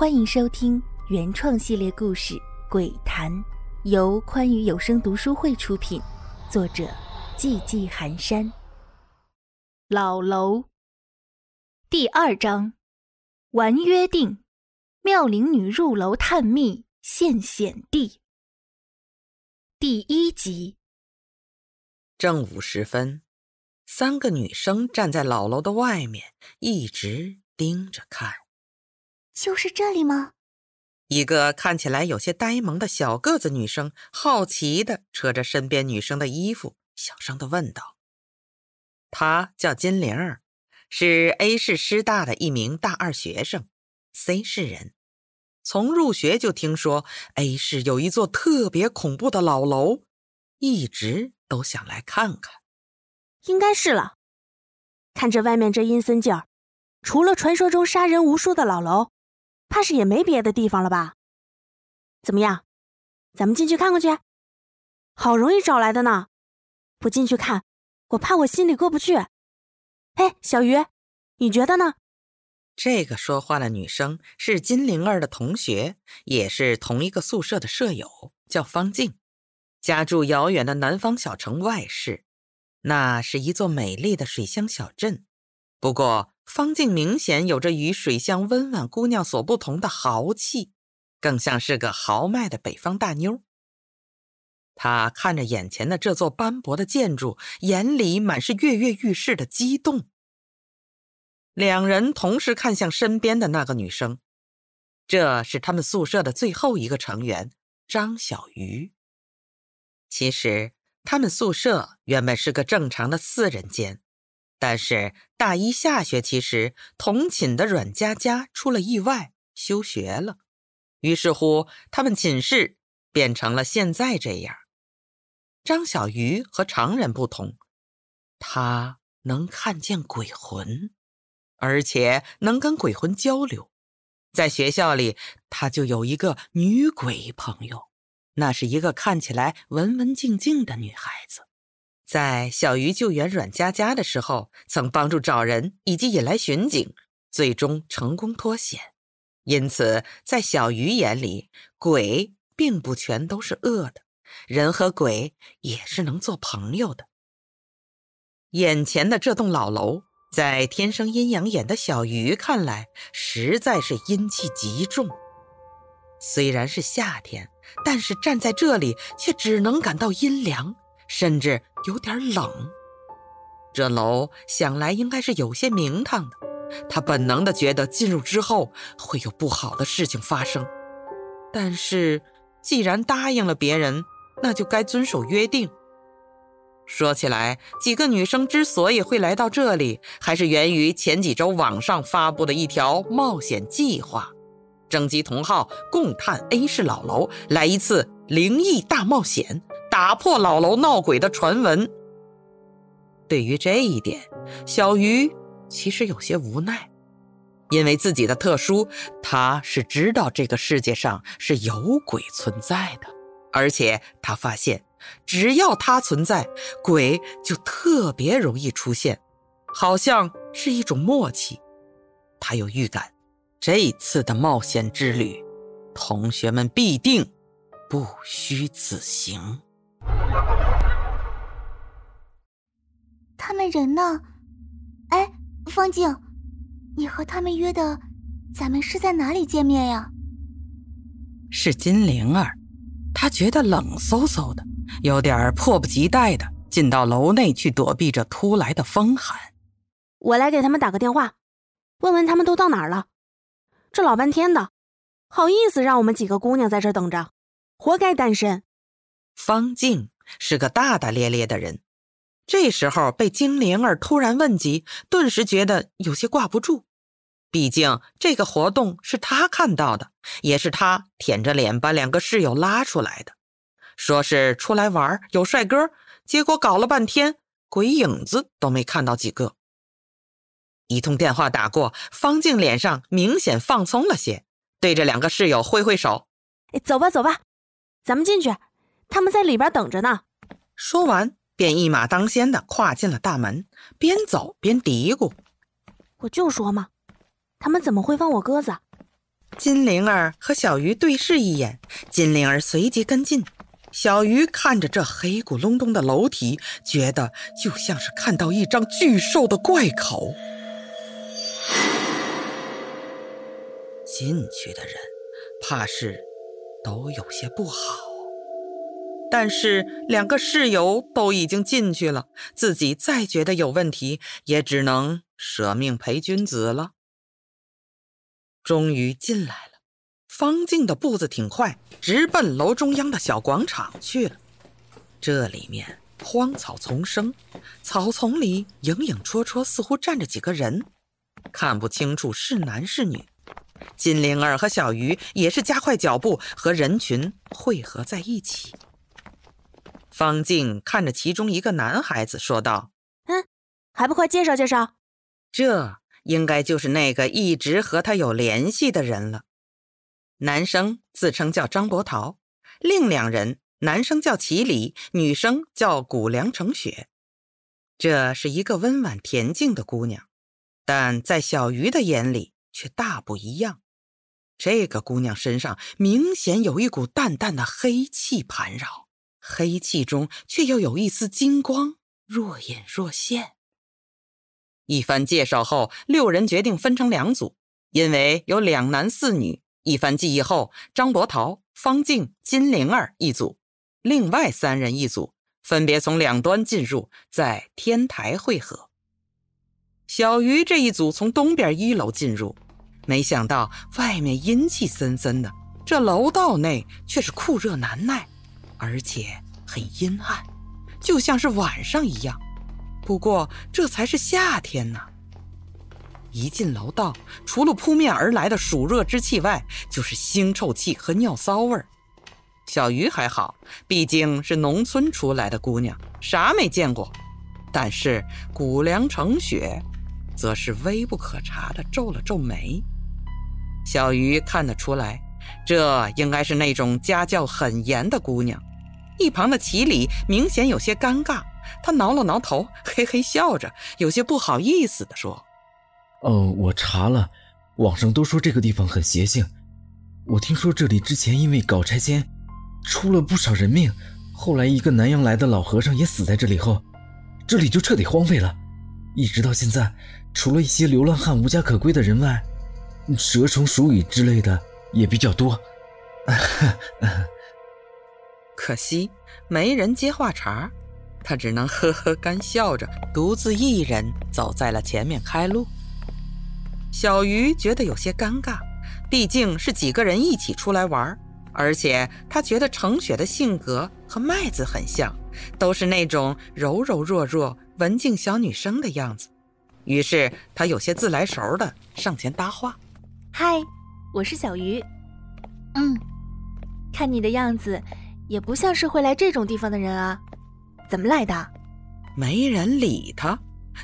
欢迎收听原创系列故事《鬼谈》，由宽裕有声读书会出品，作者寂寂寒山。老楼第二章：玩约定，妙龄女入楼探秘现险地。第一集。正午时分，三个女生站在老楼的外面，一直盯着看。就是这里吗？一个看起来有些呆萌的小个子女生好奇的扯着身边女生的衣服，小声的问道：“她叫金玲儿，是 A 市师大的一名大二学生，C 市人。从入学就听说 A 市有一座特别恐怖的老楼，一直都想来看看。应该是了，看着外面这阴森劲儿，除了传说中杀人无数的老楼。”怕是也没别的地方了吧？怎么样，咱们进去看看去？好容易找来的呢，不进去看，我怕我心里过不去。哎，小鱼，你觉得呢？这个说话的女生是金灵儿的同学，也是同一个宿舍的舍友，叫方静，家住遥远的南方小城外市，那是一座美丽的水乡小镇。不过。方静明显有着与水乡温婉姑娘所不同的豪气，更像是个豪迈的北方大妞。她看着眼前的这座斑驳的建筑，眼里满是跃跃欲试的激动。两人同时看向身边的那个女生，这是他们宿舍的最后一个成员张小鱼。其实，他们宿舍原本是个正常的四人间。但是大一下学期时，同寝的阮佳佳出了意外，休学了。于是乎，他们寝室变成了现在这样。张小鱼和常人不同，他能看见鬼魂，而且能跟鬼魂交流。在学校里，他就有一个女鬼朋友，那是一个看起来文文静静的女孩子。在小鱼救援阮佳佳的时候，曾帮助找人以及引来巡警，最终成功脱险。因此，在小鱼眼里，鬼并不全都是恶的，人和鬼也是能做朋友的。眼前的这栋老楼，在天生阴阳眼的小鱼看来，实在是阴气极重。虽然是夏天，但是站在这里却只能感到阴凉。甚至有点冷，这楼想来应该是有些名堂的。他本能的觉得进入之后会有不好的事情发生，但是既然答应了别人，那就该遵守约定。说起来，几个女生之所以会来到这里，还是源于前几周网上发布的一条冒险计划，征集同好共探 A 市老楼，来一次灵异大冒险。打破老楼闹鬼的传闻。对于这一点，小鱼其实有些无奈，因为自己的特殊，他是知道这个世界上是有鬼存在的，而且他发现，只要他存在，鬼就特别容易出现，好像是一种默契。他有预感，这次的冒险之旅，同学们必定不虚此行。他们人呢？哎，方静，你和他们约的，咱们是在哪里见面呀？是金灵儿，她觉得冷飕飕的，有点迫不及待的进到楼内去躲避这突来的风寒。我来给他们打个电话，问问他们都到哪儿了。这老半天的，好意思让我们几个姑娘在这等着，活该单身。方静是个大大咧咧的人。这时候被金灵儿突然问及，顿时觉得有些挂不住。毕竟这个活动是他看到的，也是他舔着脸把两个室友拉出来的，说是出来玩有帅哥，结果搞了半天鬼影子都没看到几个。一通电话打过，方静脸上明显放松了些，对着两个室友挥挥手：“哎，走吧走吧，咱们进去，他们在里边等着呢。”说完。便一马当先的跨进了大门，边走边嘀咕：“我就说嘛，他们怎么会放我鸽子？金灵儿和小鱼对视一眼，金灵儿随即跟进。小鱼看着这黑咕隆咚的楼梯，觉得就像是看到一张巨兽的怪口。进去的人，怕是都有些不好。但是两个室友都已经进去了，自己再觉得有问题，也只能舍命陪君子了。终于进来了，方静的步子挺快，直奔楼中央的小广场去了。这里面荒草丛生，草丛里影影绰绰，似乎站着几个人，看不清楚是男是女。金灵儿和小鱼也是加快脚步，和人群汇合在一起。方静看着其中一个男孩子，说道：“嗯，还不快介绍介绍？这应该就是那个一直和他有联系的人了。男生自称叫张伯桃，另两人，男生叫齐礼，女生叫谷良成雪。这是一个温婉恬静的姑娘，但在小鱼的眼里却大不一样。这个姑娘身上明显有一股淡淡的黑气盘绕。”黑气中却又有一丝金光，若隐若现。一番介绍后，六人决定分成两组，因为有两男四女。一番记忆后，张伯桃、方静、金灵儿一组，另外三人一组，分别从两端进入，在天台汇合。小鱼这一组从东边一楼进入，没想到外面阴气森森的，这楼道内却是酷热难耐。而且很阴暗，就像是晚上一样。不过这才是夏天呢。一进楼道，除了扑面而来的暑热之气外，就是腥臭气和尿骚味儿。小鱼还好，毕竟是农村出来的姑娘，啥没见过。但是谷梁成雪，则是微不可察的皱了皱眉。小鱼看得出来，这应该是那种家教很严的姑娘。一旁的齐礼明显有些尴尬，他挠了挠头，嘿嘿笑着，有些不好意思地说：“哦，我查了，网上都说这个地方很邪性。我听说这里之前因为搞拆迁，出了不少人命。后来一个南阳来的老和尚也死在这里后，这里就彻底荒废了。一直到现在，除了一些流浪汉、无家可归的人外，蛇虫鼠蚁之类的也比较多。”可惜没人接话茬，他只能呵呵干笑着，独自一人走在了前面开路。小鱼觉得有些尴尬，毕竟是几个人一起出来玩，而且他觉得程雪的性格和麦子很像，都是那种柔柔弱弱、文静小女生的样子。于是他有些自来熟的上前搭话：“嗨，我是小鱼。嗯，看你的样子。”也不像是会来这种地方的人啊，怎么来的？没人理他。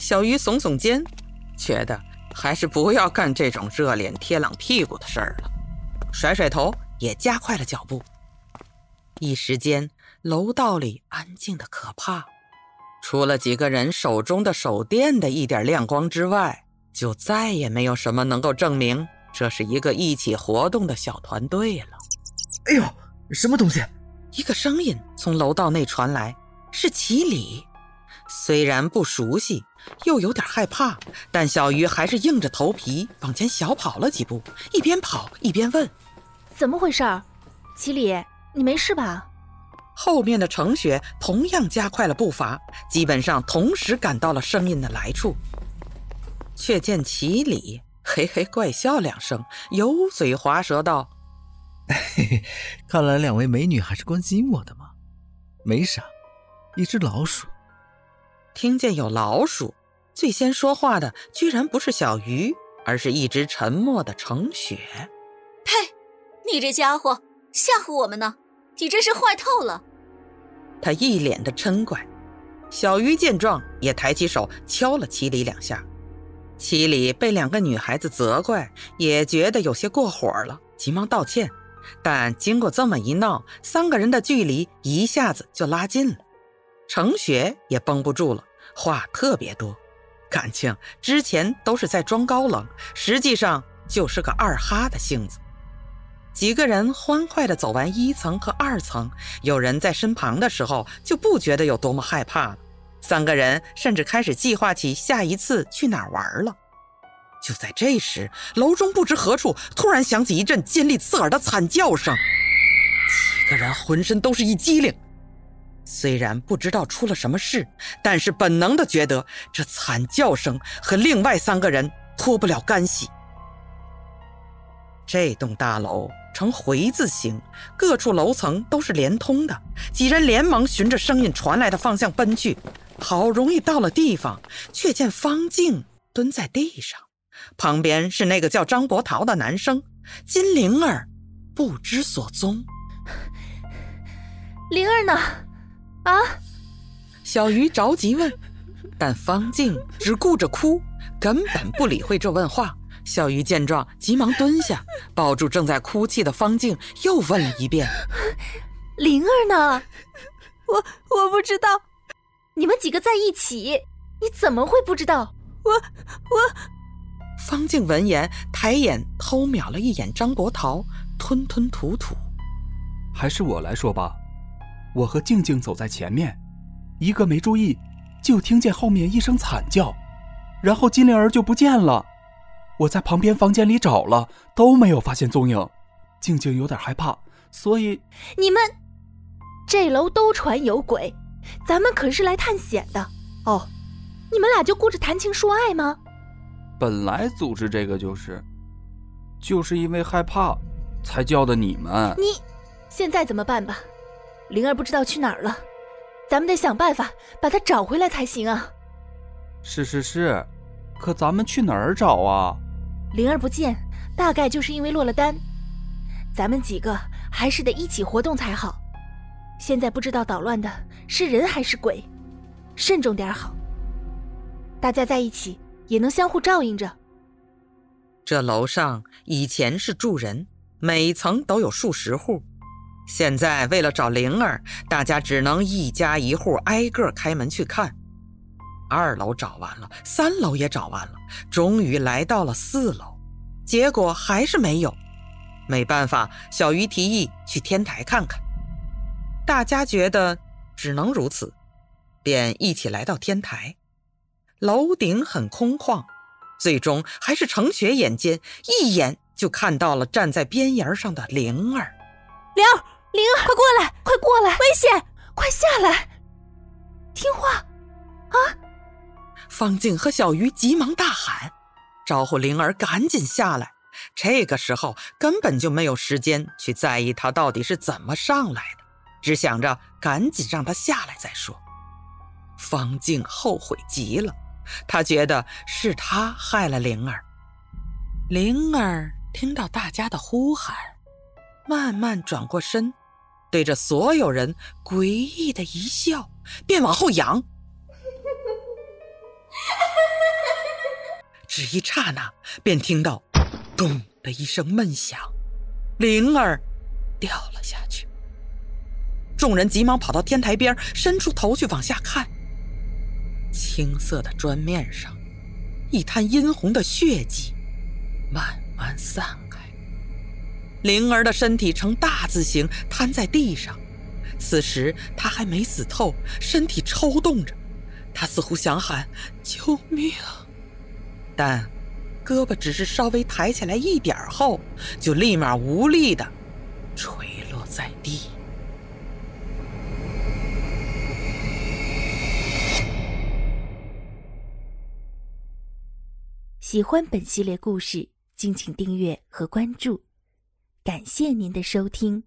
小鱼耸耸肩，觉得还是不要干这种热脸贴冷屁股的事儿了，甩甩头，也加快了脚步。一时间，楼道里安静的可怕，除了几个人手中的手电的一点亮光之外，就再也没有什么能够证明这是一个一起活动的小团队了。哎呦，什么东西？一个声音从楼道内传来，是齐礼。虽然不熟悉，又有点害怕，但小鱼还是硬着头皮往前小跑了几步，一边跑一边问：“怎么回事？齐礼，你没事吧？”后面的程雪同样加快了步伐，基本上同时赶到了声音的来处，却见齐礼嘿嘿怪笑两声，油嘴滑舌道。嘿嘿，看来两位美女还是关心我的嘛。没啥，一只老鼠。听见有老鼠，最先说话的居然不是小鱼，而是一直沉默的程雪。呸！你这家伙吓唬我们呢？你真是坏透了。他一脸的嗔怪。小鱼见状，也抬起手敲了七里两下。七里被两个女孩子责怪，也觉得有些过火了，急忙道歉。但经过这么一闹，三个人的距离一下子就拉近了。程雪也绷不住了，话特别多，感情之前都是在装高冷，实际上就是个二哈的性子。几个人欢快地走完一层和二层，有人在身旁的时候就不觉得有多么害怕了。三个人甚至开始计划起下一次去哪儿玩了。就在这时，楼中不知何处突然响起一阵尖利刺耳的惨叫声，几个人浑身都是一激灵。虽然不知道出了什么事，但是本能的觉得这惨叫声和另外三个人脱不了干系。这栋大楼呈回字形，各处楼层都是连通的。几人连忙循着声音传来的方向奔去，好容易到了地方，却见方静蹲在地上，旁边是那个叫张国桃的男生，金灵儿不知所踪。灵儿呢？啊！小鱼着急问，但方静只顾着哭，根本不理会这问话。小鱼见状，急忙蹲下，抱住正在哭泣的方静，又问了一遍：“ 灵儿呢？我我不知道。你们几个在一起，你怎么会不知道？我我……”方静闻言，抬眼偷瞄了一眼张国桃，吞吞吐吐：“还是我来说吧。我和静静走在前面，一个没注意，就听见后面一声惨叫，然后金灵儿就不见了。”我在旁边房间里找了，都没有发现踪影。静静有点害怕，所以你们这楼都传有鬼，咱们可是来探险的哦。你们俩就顾着谈情说爱吗？本来组织这个就是，就是因为害怕才叫的你们。你现在怎么办吧？灵儿不知道去哪儿了，咱们得想办法把她找回来才行啊。是是是，可咱们去哪儿找啊？灵儿不见，大概就是因为落了单。咱们几个还是得一起活动才好。现在不知道捣乱的是人还是鬼，慎重点好。大家在一起也能相互照应着。这楼上以前是住人，每层都有数十户。现在为了找灵儿，大家只能一家一户挨个开门去看。二楼找完了，三楼也找完了，终于来到了四楼，结果还是没有。没办法，小鱼提议去天台看看。大家觉得只能如此，便一起来到天台。楼顶很空旷，最终还是程雪眼尖，一眼就看到了站在边沿上的灵儿。灵儿，灵儿，快过来，快过来，危险，快下来，听话，啊！方静和小鱼急忙大喊，招呼灵儿赶紧下来。这个时候根本就没有时间去在意她到底是怎么上来的，只想着赶紧让她下来再说。方静后悔极了，他觉得是他害了灵儿。灵儿听到大家的呼喊，慢慢转过身，对着所有人诡异的一笑，便往后仰。只一刹那，便听到“咚”的一声闷响，灵儿掉了下去。众人急忙跑到天台边，伸出头去往下看。青色的砖面上，一滩殷红的血迹慢慢散开。灵儿的身体呈大字形瘫在地上，此时她还没死透，身体抽动着。她似乎想喊救命。但，胳膊只是稍微抬起来一点后，就立马无力的垂落在地。喜欢本系列故事，敬请订阅和关注，感谢您的收听。